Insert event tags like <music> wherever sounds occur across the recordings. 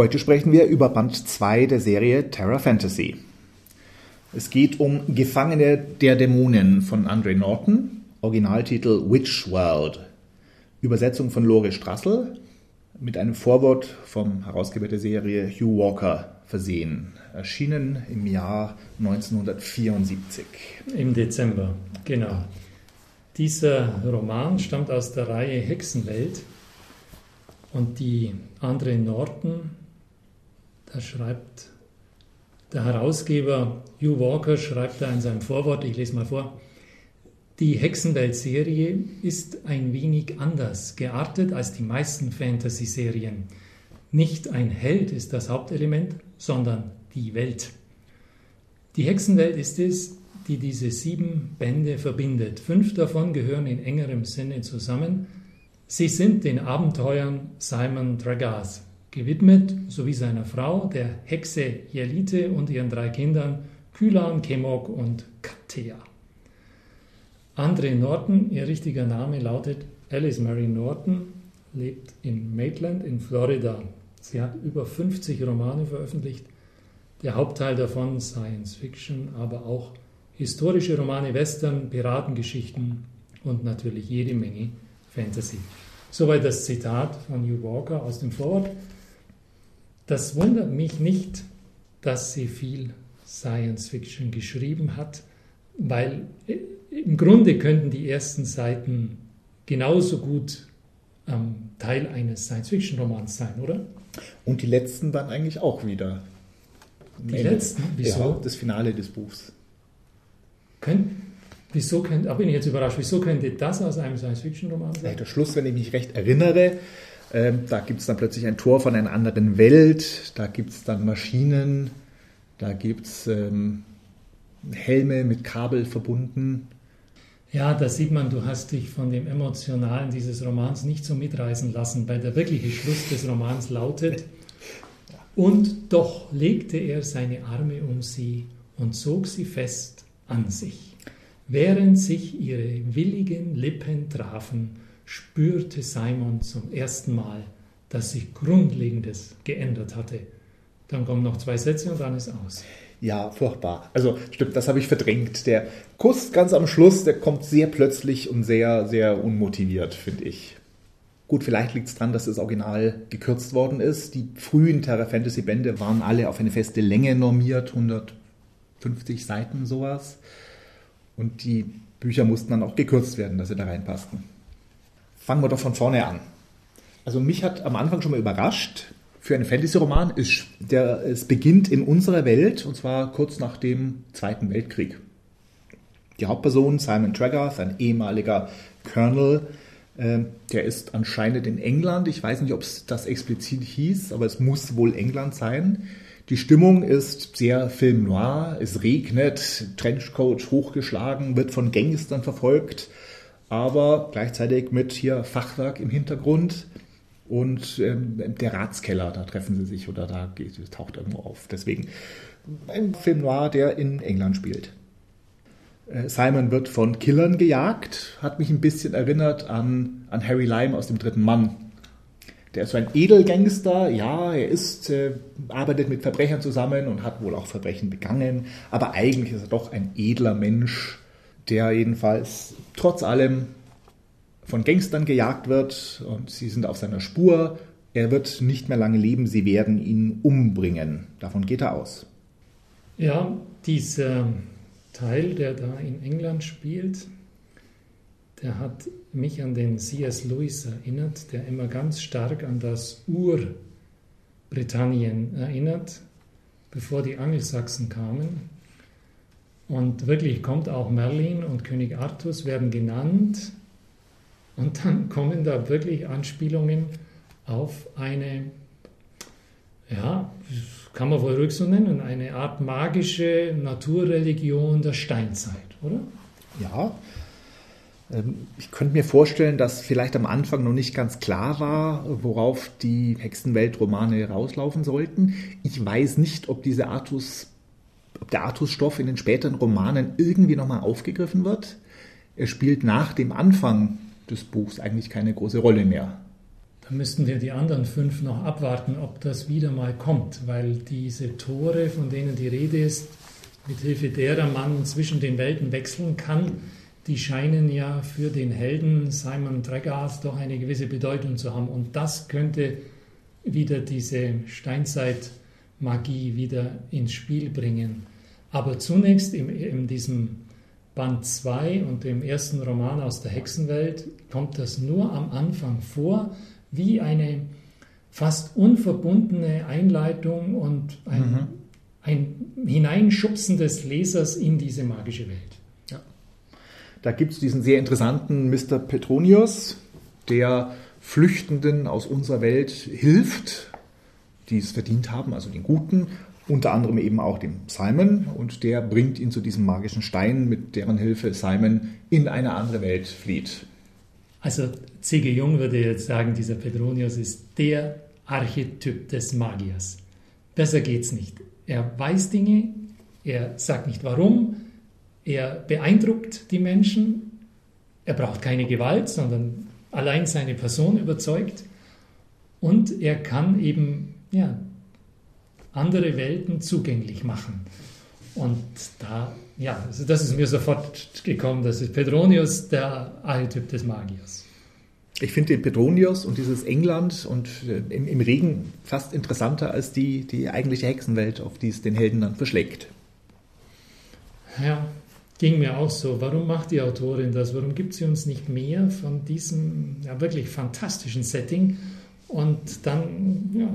Heute sprechen wir über Band 2 der Serie Terra Fantasy. Es geht um Gefangene der Dämonen von Andre Norton, Originaltitel Witch World, Übersetzung von Lore Strassel, mit einem Vorwort vom Herausgeber der Serie Hugh Walker versehen. Erschienen im Jahr 1974. Im Dezember, genau. Dieser Roman stammt aus der Reihe Hexenwelt und die Andre Norton, da schreibt der Herausgeber Hugh Walker, schreibt da in seinem Vorwort, ich lese mal vor, die Hexenwelt-Serie ist ein wenig anders geartet als die meisten Fantasy-Serien. Nicht ein Held ist das Hauptelement, sondern die Welt. Die Hexenwelt ist es, die diese sieben Bände verbindet. Fünf davon gehören in engerem Sinne zusammen. Sie sind den Abenteuern Simon Dragas gewidmet, sowie seiner Frau, der Hexe Jelite und ihren drei Kindern Kylan, Kemok und Katea. Andre Norton, ihr richtiger Name lautet Alice Mary Norton, lebt in Maitland in Florida. Sie hat über 50 Romane veröffentlicht, der Hauptteil davon Science Fiction, aber auch historische Romane, Western, Piratengeschichten und natürlich jede Menge Fantasy. Soweit das Zitat von Hugh Walker aus dem Vorwort. Das wundert mich nicht, dass sie viel Science Fiction geschrieben hat, weil äh, im Grunde könnten die ersten Seiten genauso gut ähm, Teil eines Science-Fiction-Romans sein, oder? Und die letzten dann eigentlich auch wieder. Die Ende. letzten? Wieso? Ja, das Finale des Buchs. Könnt, wieso könnte, da bin ich jetzt überrascht, wieso könnte das aus einem Science-Fiction-Roman sein? Ja, der Schluss, wenn ich mich recht erinnere, äh, da gibt es dann plötzlich ein Tor von einer anderen Welt, da gibt es dann Maschinen, da gibt es ähm, Helme mit Kabel verbunden. Ja, da sieht man, du hast dich von dem Emotionalen dieses Romans nicht so mitreißen lassen, weil der wirkliche Schluss des Romans lautet, und doch legte er seine Arme um sie und zog sie fest an sich. Während sich ihre willigen Lippen trafen, spürte Simon zum ersten Mal, dass sich Grundlegendes geändert hatte. Dann kommen noch zwei Sätze und dann ist aus. Ja, furchtbar. Also stimmt, das habe ich verdrängt. Der Kuss ganz am Schluss, der kommt sehr plötzlich und sehr, sehr unmotiviert, finde ich. Gut, vielleicht liegt es daran, dass das Original gekürzt worden ist. Die frühen Terra Fantasy Bände waren alle auf eine feste Länge normiert, 150 Seiten sowas. Und die Bücher mussten dann auch gekürzt werden, dass sie da reinpassten. Fangen wir doch von vorne an. Also mich hat am Anfang schon mal überrascht, für einen Fantasy-Roman ist, der, es beginnt in unserer Welt, und zwar kurz nach dem Zweiten Weltkrieg. Die Hauptperson, Simon Tragarth, ein ehemaliger Colonel, äh, der ist anscheinend in England. Ich weiß nicht, ob es das explizit hieß, aber es muss wohl England sein. Die Stimmung ist sehr Film noir. Es regnet, Trenchcoat hochgeschlagen, wird von Gangstern verfolgt, aber gleichzeitig mit hier Fachwerk im Hintergrund. Und ähm, der Ratskeller, da treffen sie sich oder da geht, taucht irgendwo auf. Deswegen ein Film noir, der in England spielt. Äh, Simon wird von Killern gejagt, hat mich ein bisschen erinnert an, an Harry Lime aus dem dritten Mann. Der ist so ein Edelgangster, ja, er ist, äh, arbeitet mit Verbrechern zusammen und hat wohl auch Verbrechen begangen, aber eigentlich ist er doch ein edler Mensch, der jedenfalls trotz allem von Gangstern gejagt wird und sie sind auf seiner Spur. Er wird nicht mehr lange leben, sie werden ihn umbringen. Davon geht er aus. Ja, dieser Teil, der da in England spielt, der hat mich an den C.S. Lewis erinnert, der immer ganz stark an das Urbritannien erinnert, bevor die Angelsachsen kamen. Und wirklich kommt auch Merlin und König Artus werden genannt und dann <laughs> kommen da wirklich Anspielungen auf eine, ja, kann man wohl ruhig so nennen, eine Art magische Naturreligion der Steinzeit, oder? Ja. Ähm, ich könnte mir vorstellen, dass vielleicht am Anfang noch nicht ganz klar war, worauf die Hexenwelt-Romane rauslaufen sollten. Ich weiß nicht, ob diese Artus, ob der Artus-Stoff in den späteren Romanen irgendwie nochmal aufgegriffen wird. Er spielt nach dem Anfang des Buchs eigentlich keine große Rolle mehr. Dann müssten wir die anderen fünf noch abwarten, ob das wieder mal kommt, weil diese Tore, von denen die Rede ist, mithilfe derer man zwischen den Welten wechseln kann, die scheinen ja für den Helden Simon Tregarth doch eine gewisse Bedeutung zu haben. Und das könnte wieder diese Steinzeit-Magie wieder ins Spiel bringen. Aber zunächst in, in diesem Band 2 und dem ersten Roman aus der Hexenwelt kommt das nur am Anfang vor, wie eine fast unverbundene Einleitung und ein, mhm. ein Hineinschubsen des Lesers in diese magische Welt. Ja. Da gibt es diesen sehr interessanten Mr. Petronius, der Flüchtenden aus unserer Welt hilft, die es verdient haben, also den Guten, unter anderem eben auch dem Simon und der bringt ihn zu diesem magischen Stein, mit deren Hilfe Simon in eine andere Welt flieht. Also C.G. Jung würde jetzt sagen, dieser Petronius ist der Archetyp des Magiers. Besser geht's nicht. Er weiß Dinge, er sagt nicht warum, er beeindruckt die Menschen, er braucht keine Gewalt, sondern allein seine Person überzeugt und er kann eben ja, andere Welten zugänglich machen. Und da, ja, also das ist mir sofort gekommen, das ist Petronius, der Archetyp des Magiers. Ich finde den Petronius und dieses England und äh, im, im, Regen fast interessanter als die, die eigentliche Hexenwelt, auf die es den Helden dann verschlägt. Ja, ging mir auch so. Warum macht die Autorin das? Warum gibt sie uns nicht mehr von diesem ja, wirklich fantastischen Setting? Und dann ja,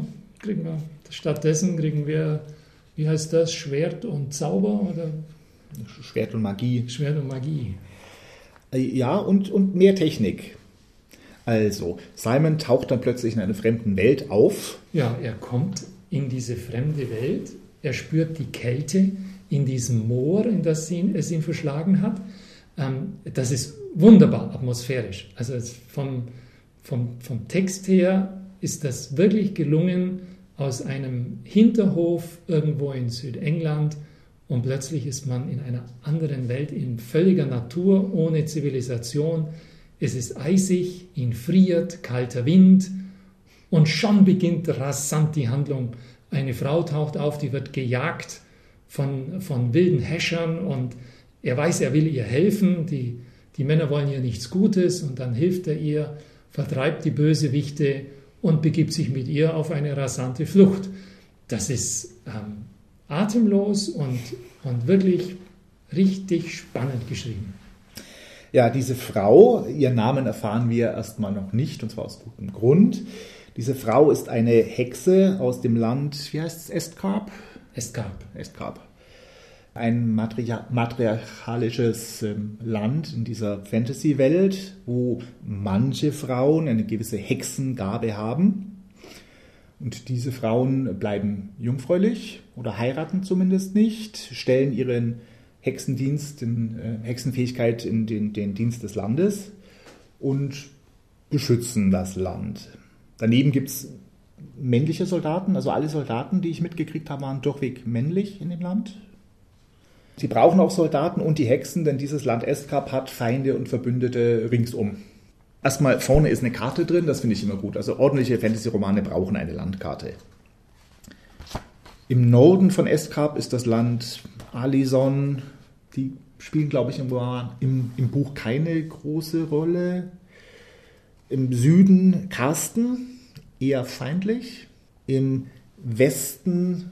kriegen wir stattdessen kriegen wir, wie heißt das, Schwert und Zauber oder Schwert und Magie. Schwert und Magie. Äh, ja, und, und mehr Technik. Also, Simon taucht dann plötzlich in einer fremden Welt auf. Ja, er kommt in diese fremde Welt, er spürt die Kälte in diesem Moor, in das es ihn verschlagen hat. Ähm, das ist wunderbar atmosphärisch. Also vom, vom, vom Text her ist das wirklich gelungen, aus einem Hinterhof irgendwo in Südengland und plötzlich ist man in einer anderen Welt, in völliger Natur, ohne Zivilisation. Es ist eisig, ihn friert, kalter Wind und schon beginnt rasant die Handlung. Eine Frau taucht auf, die wird gejagt von, von wilden Häschern und er weiß, er will ihr helfen. Die, die Männer wollen ihr nichts Gutes und dann hilft er ihr, vertreibt die Bösewichte und begibt sich mit ihr auf eine rasante Flucht. Das ist ähm, atemlos und, und wirklich richtig spannend geschrieben. Ja, diese Frau, ihren Namen erfahren wir erstmal noch nicht, und zwar aus gutem Grund. Diese Frau ist eine Hexe aus dem Land, wie heißt es, Estkarp? Estkarp. Estkarp ein matriarchalisches ähm, Land in dieser Fantasy-Welt, wo manche Frauen eine gewisse Hexengabe haben. Und diese Frauen bleiben jungfräulich oder heiraten zumindest nicht, stellen ihren Hexendienst, in, äh, Hexenfähigkeit in den, den Dienst des Landes und beschützen das Land. Daneben gibt es männliche Soldaten, also alle Soldaten, die ich mitgekriegt habe, waren durchweg männlich in dem Land. Sie brauchen auch Soldaten und die Hexen, denn dieses Land Estkap hat Feinde und Verbündete ringsum. Erstmal vorne ist eine Karte drin, das finde ich immer gut. Also ordentliche Fantasy-Romane brauchen eine Landkarte. Im Norden von Estkap ist das Land Alison. Die spielen, glaube ich, im, im, im Buch keine große Rolle. Im Süden Karsten, eher feindlich. Im Westen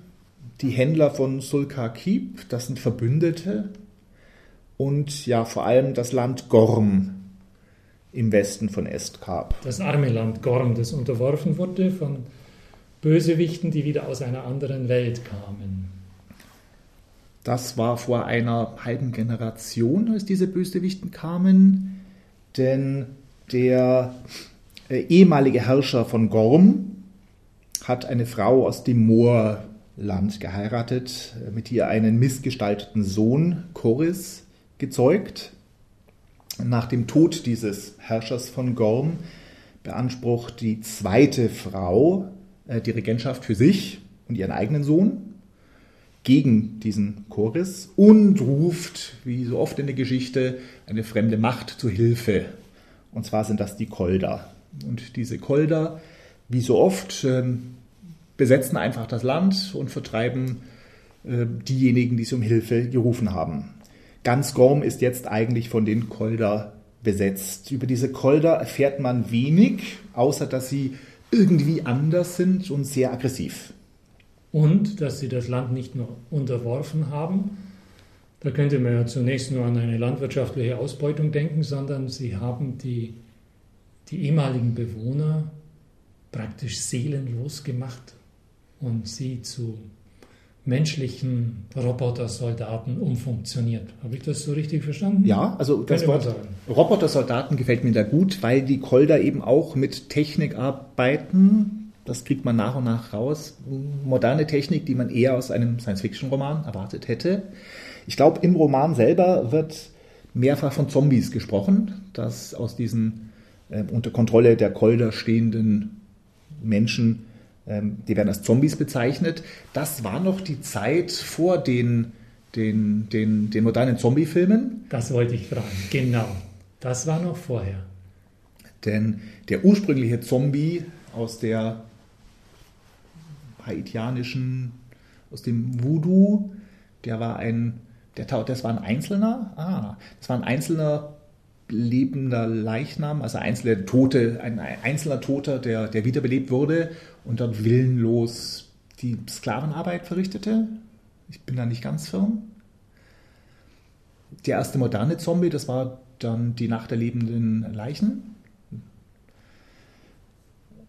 die Händler von Sulka Keep, das sind Verbündete. Und ja, vor allem das Land Gorm im Westen von Estkap. Das arme Land Gorm, das unterworfen wurde von Bösewichten, die wieder aus einer anderen Welt kamen. Das war vor einer halben Generation, als diese Bösewichten kamen, denn der äh, ehemalige Herrscher von Gorm hat eine Frau aus dem Moor Land geheiratet, mit ihr einen missgestalteten Sohn, Choris, gezeugt. Nach dem Tod dieses Herrschers von Gorm beansprucht die zweite Frau äh, die Regentschaft für sich und ihren eigenen Sohn gegen diesen Choris und ruft, wie so oft in der Geschichte, eine fremde Macht zu Hilfe. Und zwar sind das die Kolder. Und diese Kolder wie so oft, ähm, besetzen einfach das Land und vertreiben äh, diejenigen, die sie um Hilfe gerufen haben. Ganz Gorm ist jetzt eigentlich von den Kolder besetzt. Über diese Kolder erfährt man wenig, außer dass sie irgendwie anders sind und sehr aggressiv. Und dass sie das Land nicht nur unterworfen haben, da könnte man ja zunächst nur an eine landwirtschaftliche Ausbeutung denken, sondern sie haben die, die ehemaligen Bewohner praktisch seelenlos gemacht und sie zu menschlichen Robotersoldaten umfunktioniert. Habe ich das so richtig verstanden? Ja, also das Wort Robotersoldaten gefällt mir da gut, weil die Kolder eben auch mit Technik arbeiten. Das kriegt man nach und nach raus. Moderne Technik, die man eher aus einem Science-Fiction-Roman erwartet hätte. Ich glaube, im Roman selber wird mehrfach von Zombies gesprochen, dass aus diesen äh, unter Kontrolle der Kolder stehenden Menschen die werden als Zombies bezeichnet. Das war noch die Zeit vor den, den, den, den modernen Zombie-Filmen. Das wollte ich fragen, genau. Das war noch vorher. Denn der ursprüngliche Zombie aus der haitianischen, aus dem Voodoo, der war ein, der, das war ein Einzelner, ah, das war ein einzelner lebender Leichnam, also einzelne Tote, ein einzelner Toter, der, der wiederbelebt wurde und dann willenlos die Sklavenarbeit verrichtete. Ich bin da nicht ganz firm. Der erste moderne Zombie, das war dann die Nacht der lebenden Leichen.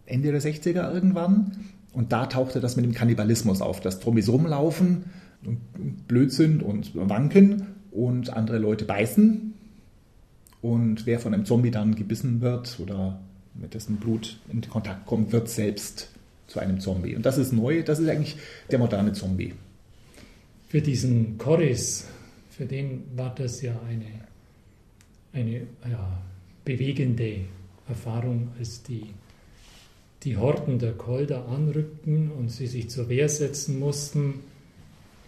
Ende der 60er irgendwann. Und da tauchte das mit dem Kannibalismus auf, dass Zombies rumlaufen und blöd sind und wanken und andere Leute beißen und wer von einem Zombie dann gebissen wird oder mit dessen Blut in Kontakt kommt, wird selbst zu einem Zombie. Und das ist neu, das ist eigentlich der moderne Zombie. Für diesen Corris, für den war das ja eine, eine ja, bewegende Erfahrung, als die, die Horden der Kolder anrückten und sie sich zur Wehr setzen mussten,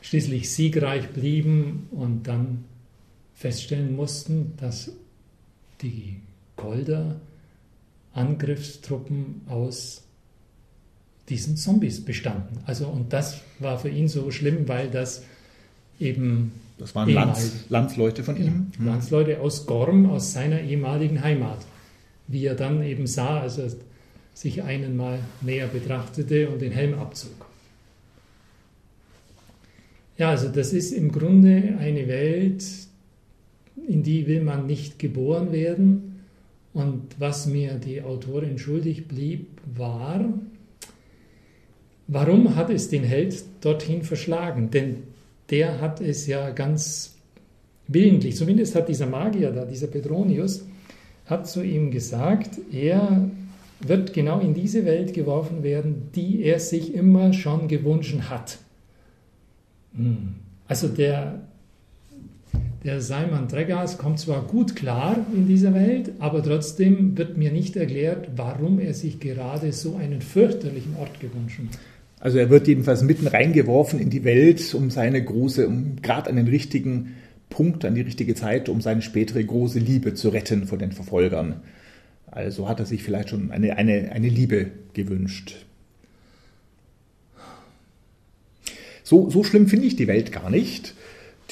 schließlich siegreich blieben und dann feststellen mussten, dass die Kolder Angriffstruppen aus diesen Zombies bestanden. Also und das war für ihn so schlimm, weil das eben das waren Lands, Landsleute von ihm. Ja, Landsleute aus Gorm, aus seiner ehemaligen Heimat. Wie er dann eben sah, als er sich einen mal näher betrachtete und den Helm abzog. Ja, also das ist im Grunde eine Welt, in die will man nicht geboren werden. Und was mir die Autorin schuldig blieb, war, warum hat es den Held dorthin verschlagen? Denn der hat es ja ganz willentlich, zumindest hat dieser Magier da, dieser Petronius, hat zu ihm gesagt, er wird genau in diese Welt geworfen werden, die er sich immer schon gewünscht hat. Hm. Also der der Simon Tregas kommt zwar gut klar in dieser Welt, aber trotzdem wird mir nicht erklärt, warum er sich gerade so einen fürchterlichen Ort gewünscht hat. Also er wird jedenfalls mitten reingeworfen in die Welt, um seine große, um gerade an den richtigen Punkt, an die richtige Zeit, um seine spätere große Liebe zu retten von den Verfolgern. Also hat er sich vielleicht schon eine, eine, eine Liebe gewünscht. So, so schlimm finde ich die Welt gar nicht.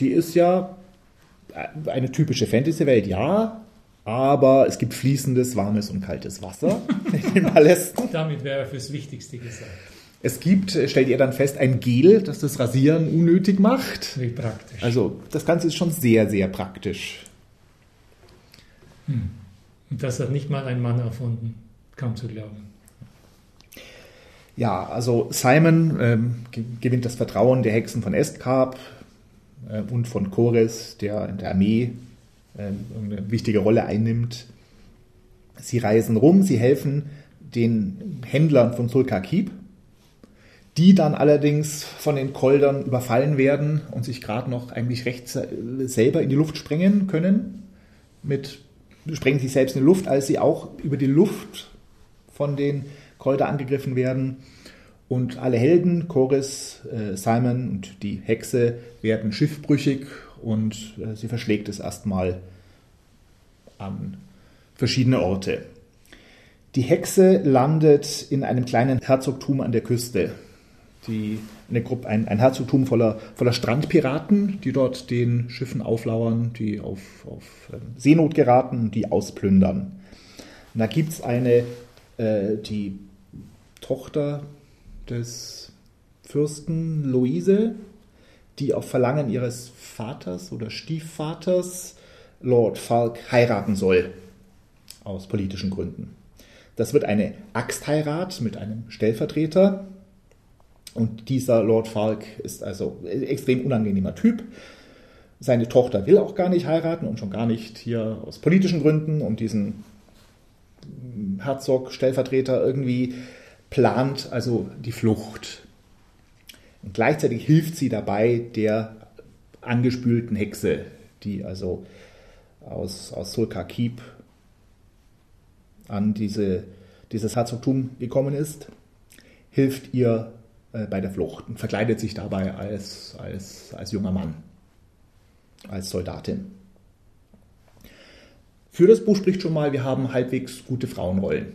Die ist ja eine typische Fantasy-Welt, ja, aber es gibt fließendes, warmes und kaltes Wasser in den <laughs> Palästen. Damit wäre fürs Wichtigste gesagt. Es gibt, stellt ihr dann fest, ein Gel, das das Rasieren unnötig macht. Wie praktisch. Also das Ganze ist schon sehr, sehr praktisch. Hm. Und das hat nicht mal ein Mann erfunden, kaum zu glauben. Ja, also Simon ähm, gewinnt das Vertrauen der Hexen von Estkarp, äh, und von Chores, der in der Armee äh, eine wichtige Rolle einnimmt. Sie reisen rum, sie helfen den Händlern von Sulkakib, die dann allerdings von den Koldern überfallen werden und sich gerade noch eigentlich recht selber in die Luft sprengen können. Mit sprengen sich selbst in die Luft, als sie auch über die Luft von den Kolder angegriffen werden. Und alle Helden, Chorus, äh, Simon und die Hexe, werden schiffbrüchig und äh, sie verschlägt es erstmal an verschiedene Orte. Die Hexe landet in einem kleinen Herzogtum an der Küste. Die, eine Gruppe, ein, ein Herzogtum voller, voller Strandpiraten, die dort den Schiffen auflauern, die auf, auf ähm, Seenot geraten, die ausplündern. Und da gibt es eine, äh, die Tochter des Fürsten Luise, die auf Verlangen ihres Vaters oder Stiefvaters Lord Falk heiraten soll, aus politischen Gründen. Das wird eine Axtheirat mit einem Stellvertreter. Und dieser Lord Falk ist also ein extrem unangenehmer Typ. Seine Tochter will auch gar nicht heiraten und schon gar nicht hier aus politischen Gründen und diesen Herzog, Stellvertreter irgendwie plant also die Flucht. Und gleichzeitig hilft sie dabei der angespülten Hexe, die also aus, aus Sulka Keep an diese, dieses Herzogtum gekommen ist, hilft ihr bei der Flucht und verkleidet sich dabei als, als, als junger Mann, als Soldatin. Für das Buch spricht schon mal, wir haben halbwegs gute Frauenrollen.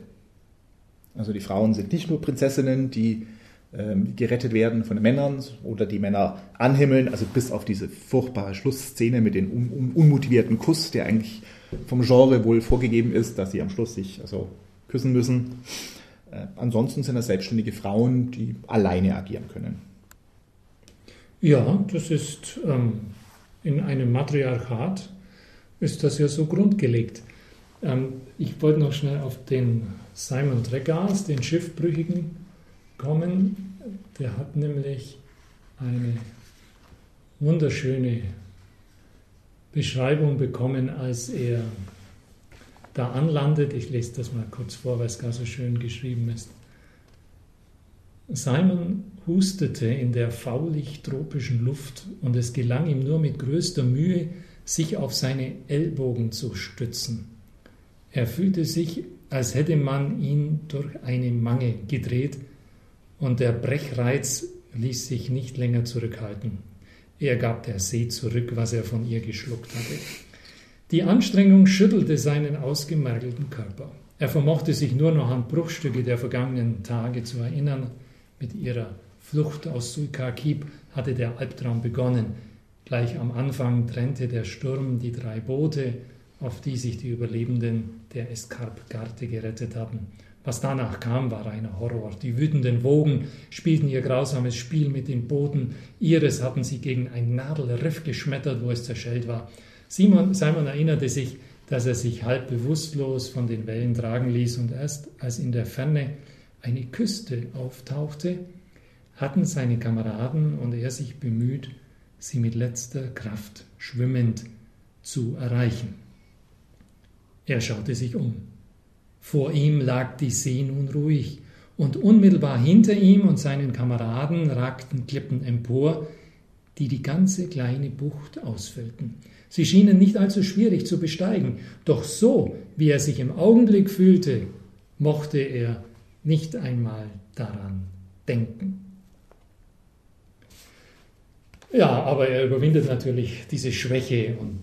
Also die Frauen sind nicht nur Prinzessinnen, die ähm, gerettet werden von den Männern oder die Männer anhimmeln, also bis auf diese furchtbare Schlussszene mit dem un un unmotivierten Kuss, der eigentlich vom Genre wohl vorgegeben ist, dass sie am Schluss sich also küssen müssen. Äh, ansonsten sind das selbstständige Frauen, die alleine agieren können. Ja, das ist ähm, in einem Matriarchat ist das ja so grundgelegt. Ähm, ich wollte noch schnell auf den Simon Tregas, den Schiffbrüchigen, kommen. Der hat nämlich eine wunderschöne Beschreibung bekommen, als er da anlandet. Ich lese das mal kurz vor, weil es gar so schön geschrieben ist. Simon hustete in der faulig tropischen Luft und es gelang ihm nur mit größter Mühe, sich auf seine Ellbogen zu stützen. Er fühlte sich, als hätte man ihn durch eine Mange gedreht und der Brechreiz ließ sich nicht länger zurückhalten. Er gab der See zurück, was er von ihr geschluckt hatte. Die Anstrengung schüttelte seinen ausgemergelten Körper. Er vermochte sich nur noch an Bruchstücke der vergangenen Tage zu erinnern. Mit ihrer Flucht aus Suikakib hatte der Albtraum begonnen. Gleich am Anfang trennte der Sturm die drei Boote, auf die sich die Überlebenden der Escarp-Garte gerettet hatten. Was danach kam, war reiner Horror. Die wütenden Wogen spielten ihr grausames Spiel mit den Booten. Ihres hatten sie gegen ein Nadelriff geschmettert, wo es zerschellt war. Simon, Simon erinnerte sich, dass er sich halb bewusstlos von den Wellen tragen ließ und erst als in der Ferne eine Küste auftauchte, hatten seine Kameraden und er sich bemüht, sie mit letzter Kraft schwimmend zu erreichen. Er schaute sich um. Vor ihm lag die See nun ruhig, und unmittelbar hinter ihm und seinen Kameraden ragten Klippen empor, die die ganze kleine Bucht ausfüllten. Sie schienen nicht allzu schwierig zu besteigen, doch so, wie er sich im Augenblick fühlte, mochte er nicht einmal daran denken. Ja, aber er überwindet natürlich diese Schwäche und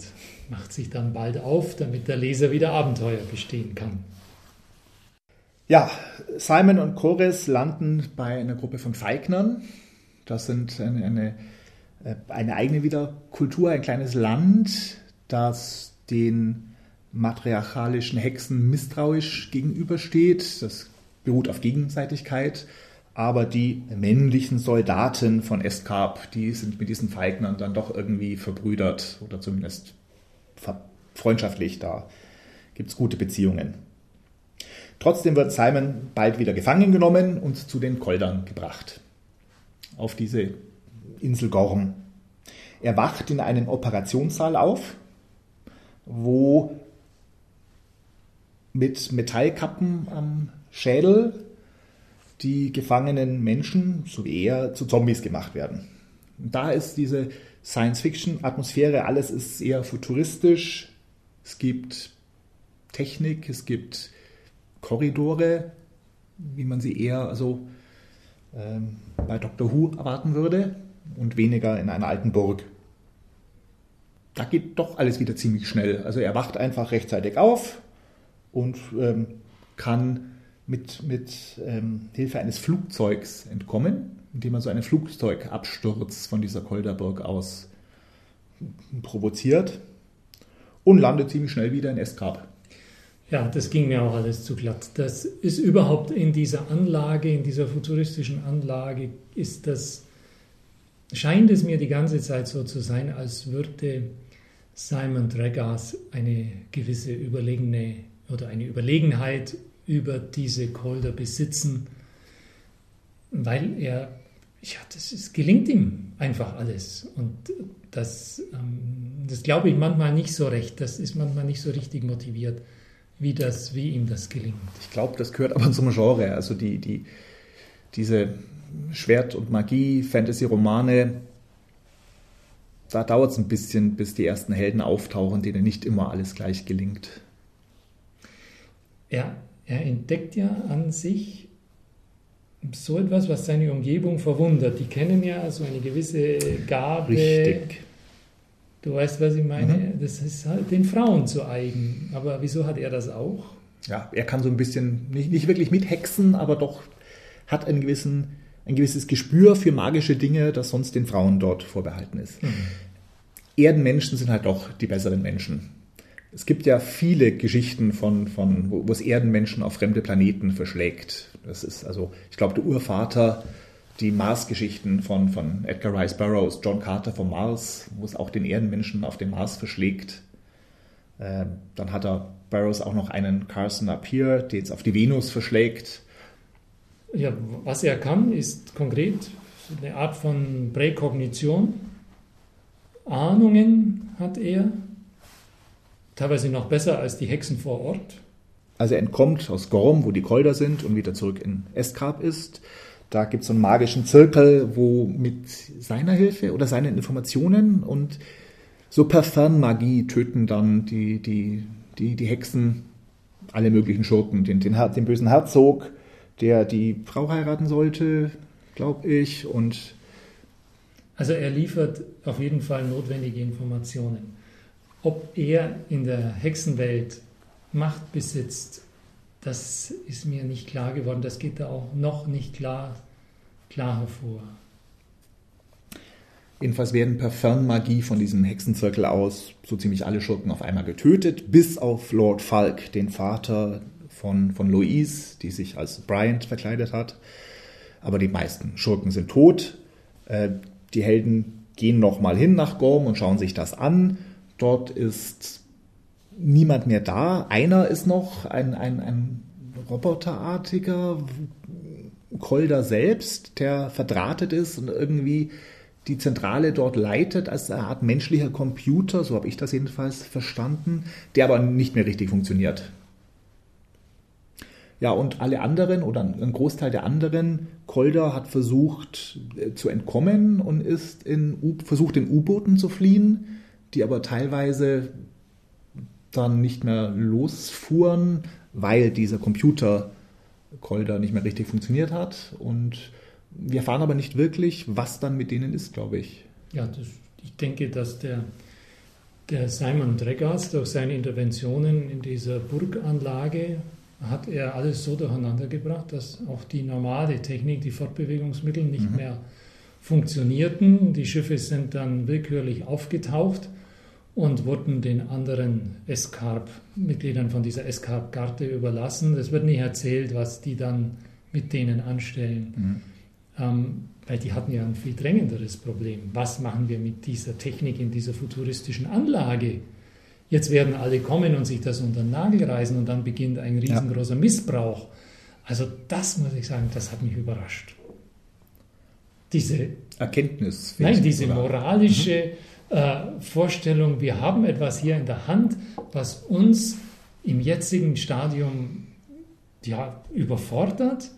macht sich dann bald auf, damit der Leser wieder Abenteuer bestehen kann. Ja, Simon und Chores landen bei einer Gruppe von Feignern. Das sind eine, eine, eine eigene wieder Kultur, ein kleines Land, das den matriarchalischen Hexen misstrauisch gegenübersteht. Das beruht auf Gegenseitigkeit. Aber die männlichen Soldaten von Escarp, die sind mit diesen Feignern dann doch irgendwie verbrüdert oder zumindest freundschaftlich. Da gibt es gute Beziehungen. Trotzdem wird Simon bald wieder gefangen genommen und zu den Koldern gebracht. Auf diese Insel Gorm. Er wacht in einem Operationssaal auf, wo mit Metallkappen am Schädel die gefangenen Menschen, so wie er, zu Zombies gemacht werden. Und da ist diese Science-Fiction-Atmosphäre, alles ist eher futuristisch. Es gibt Technik, es gibt Korridore, wie man sie eher also, ähm, bei Dr. Who erwarten würde und weniger in einer alten Burg. Da geht doch alles wieder ziemlich schnell. Also er wacht einfach rechtzeitig auf und ähm, kann mit, mit ähm, Hilfe eines Flugzeugs entkommen, indem er so einen Flugzeugabsturz von dieser Kolderburg aus provoziert und landet ziemlich schnell wieder in Eskarp. Ja, das ging mir auch alles zu glatt. Das ist überhaupt in dieser Anlage, in dieser futuristischen Anlage, ist das, scheint es mir die ganze Zeit so zu sein, als würde Simon Dragas eine gewisse überlegene oder eine Überlegenheit über diese Kolder besitzen, weil er, ja, das ist, gelingt ihm einfach alles. Und das, ähm, das glaube ich manchmal nicht so recht. Das ist manchmal nicht so richtig motiviert wie, das, wie ihm das gelingt. Ich glaube, das gehört aber zum Genre. Also die, die, diese Schwert- und Magie-Fantasy-Romane, da dauert es ein bisschen, bis die ersten Helden auftauchen, denen nicht immer alles gleich gelingt. Er, er entdeckt ja an sich so etwas, was seine Umgebung verwundert. Die kennen ja so eine gewisse Gabe, Richtig. Du weißt, was ich meine? Mhm. Das ist halt den Frauen zu eigen. Aber wieso hat er das auch? Ja, er kann so ein bisschen, nicht, nicht wirklich mithexen, aber doch hat einen gewissen, ein gewisses Gespür für magische Dinge, das sonst den Frauen dort vorbehalten ist. Mhm. Erdenmenschen sind halt doch die besseren Menschen. Es gibt ja viele Geschichten von, von wo, wo es Erdenmenschen auf fremde Planeten verschlägt. Das ist also, ich glaube, der Urvater die Mars-Geschichten von, von Edgar Rice Burroughs, John Carter vom Mars, wo es auch den Erdenmenschen auf den Mars verschlägt. Ähm, dann hat er Burroughs auch noch einen Carson Up Here, der jetzt auf die Venus verschlägt. Ja, was er kann, ist konkret eine Art von Präkognition. Ahnungen hat er, teilweise noch besser als die Hexen vor Ort. Also er entkommt aus Gorm, wo die Kolder sind, und wieder zurück in Eskarp ist. Da gibt es so einen magischen Zirkel, wo mit seiner Hilfe oder seinen Informationen und so per Fernmagie töten dann die, die, die, die Hexen alle möglichen Schurken. Den, den, den bösen Herzog, der die Frau heiraten sollte, glaube ich, und also er liefert auf jeden Fall notwendige Informationen. Ob er in der Hexenwelt Macht besitzt das ist mir nicht klar geworden. Das geht da auch noch nicht klar, klar hervor. Jedenfalls werden per Fernmagie von diesem Hexenzirkel aus so ziemlich alle Schurken auf einmal getötet, bis auf Lord Falk, den Vater von, von Louise, die sich als Bryant verkleidet hat. Aber die meisten Schurken sind tot. Äh, die Helden gehen nochmal hin nach Gorm und schauen sich das an. Dort ist niemand mehr da. Einer ist noch, ein, ein, ein roboterartiger Kolder selbst, der verdrahtet ist und irgendwie die Zentrale dort leitet als eine Art menschlicher Computer, so habe ich das jedenfalls verstanden, der aber nicht mehr richtig funktioniert. Ja, und alle anderen oder ein Großteil der anderen, Kolder hat versucht äh, zu entkommen und ist in, versucht in U-Booten zu fliehen, die aber teilweise dann nicht mehr losfuhren, weil dieser Computer Colder nicht mehr richtig funktioniert hat. Und wir erfahren aber nicht wirklich, was dann mit denen ist, glaube ich. Ja, das, ich denke, dass der, der Simon Dregas durch seine Interventionen in dieser Burganlage hat er alles so durcheinander gebracht, dass auch die normale Technik, die Fortbewegungsmittel nicht mhm. mehr funktionierten. Die Schiffe sind dann willkürlich aufgetaucht und wurden den anderen Escarp-Mitgliedern von dieser Escarp-Garde überlassen. Es wird nicht erzählt, was die dann mit denen anstellen. Mhm. Ähm, weil die hatten ja ein viel drängenderes Problem. Was machen wir mit dieser Technik in dieser futuristischen Anlage? Jetzt werden alle kommen und sich das unter den Nagel reißen und dann beginnt ein riesengroßer ja. Missbrauch. Also das muss ich sagen, das hat mich überrascht. Diese Erkenntnis. Nein, diese moralische mhm äh, Vorstellung, wir haben etwas hier in der Hand, was uns im jetzigen Stadium ja, überfordert.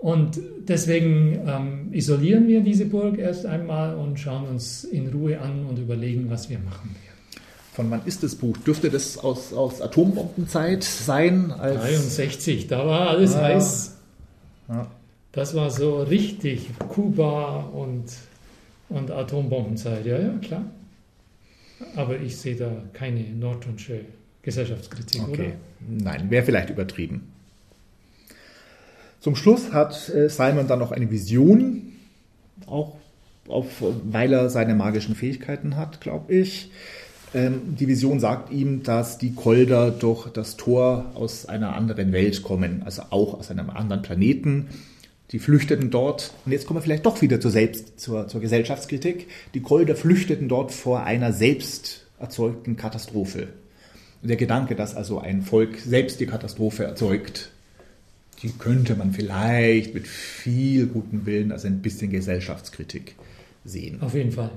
Und deswegen ähm, isolieren wir diese Burg erst einmal und schauen uns in Ruhe an und überlegen, was wir machen werden. Von wann ist das Buch? Dürfte das aus, aus Atombombenzeit sein? 63, da war alles ah, heiß. Ja. Das war so richtig Kuba und und Atombombenzeit, ja, ja, klar. Aber ich sehe da keine norddeutsche Gesellschaftskritik, okay. oder? Nein, wäre vielleicht übertrieben. Zum Schluss hat äh, Simon dann noch eine Vision, auch auf, weil er seine magischen Fähigkeiten hat, glaube ich. Ähm, die Vision sagt ihm, dass die Kolder durch das Tor aus einer anderen Welt kommen, also auch aus einem anderen Planeten. Die flüchteten dort, und jetzt kommen wir vielleicht doch wieder zur, Selbst, zur, zur Gesellschaftskritik, die Kolder flüchteten dort vor einer selbst erzeugten Katastrophe. Der Gedanke, dass also ein Volk selbst die Katastrophe erzeugt, die könnte man vielleicht mit viel gutem Willen als ein bisschen Gesellschaftskritik sehen. Auf jeden Fall.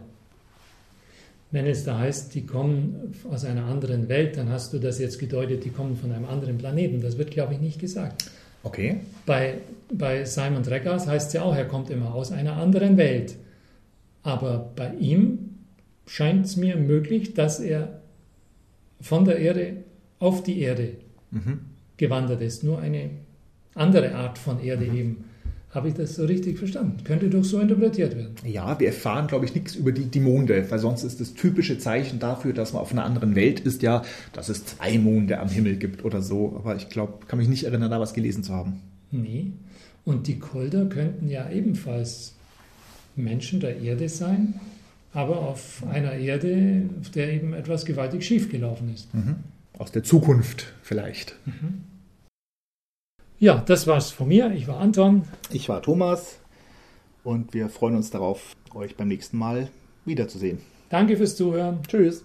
Wenn es da heißt, die kommen aus einer anderen Welt, dann hast du das jetzt gedeutet, die kommen von einem anderen Planeten. Das wird, glaube ich, nicht gesagt. Okay. Bei, bei Simon Dreggers heißt es ja auch, er kommt immer aus einer anderen Welt. Aber bei ihm scheint es mir möglich, dass er von der Erde auf die Erde mhm. gewandert ist. Nur eine andere Art von Erde mhm. eben. Habe ich das so richtig verstanden? Könnte doch so interpretiert werden. Ja, wir erfahren, glaube ich, nichts über die, die Monde, weil sonst ist das typische Zeichen dafür, dass man auf einer anderen Welt ist, ja, dass es zwei Monde am Himmel gibt oder so. Aber ich glaube, kann mich nicht erinnern, da was gelesen zu haben. Nee. Und die Kolder könnten ja ebenfalls Menschen der Erde sein, aber auf einer Erde, auf der eben etwas gewaltig schiefgelaufen ist. Mhm. Aus der Zukunft vielleicht. Mhm. Ja, das war's von mir. Ich war Anton. Ich war Thomas. Und wir freuen uns darauf, euch beim nächsten Mal wiederzusehen. Danke fürs Zuhören. Tschüss.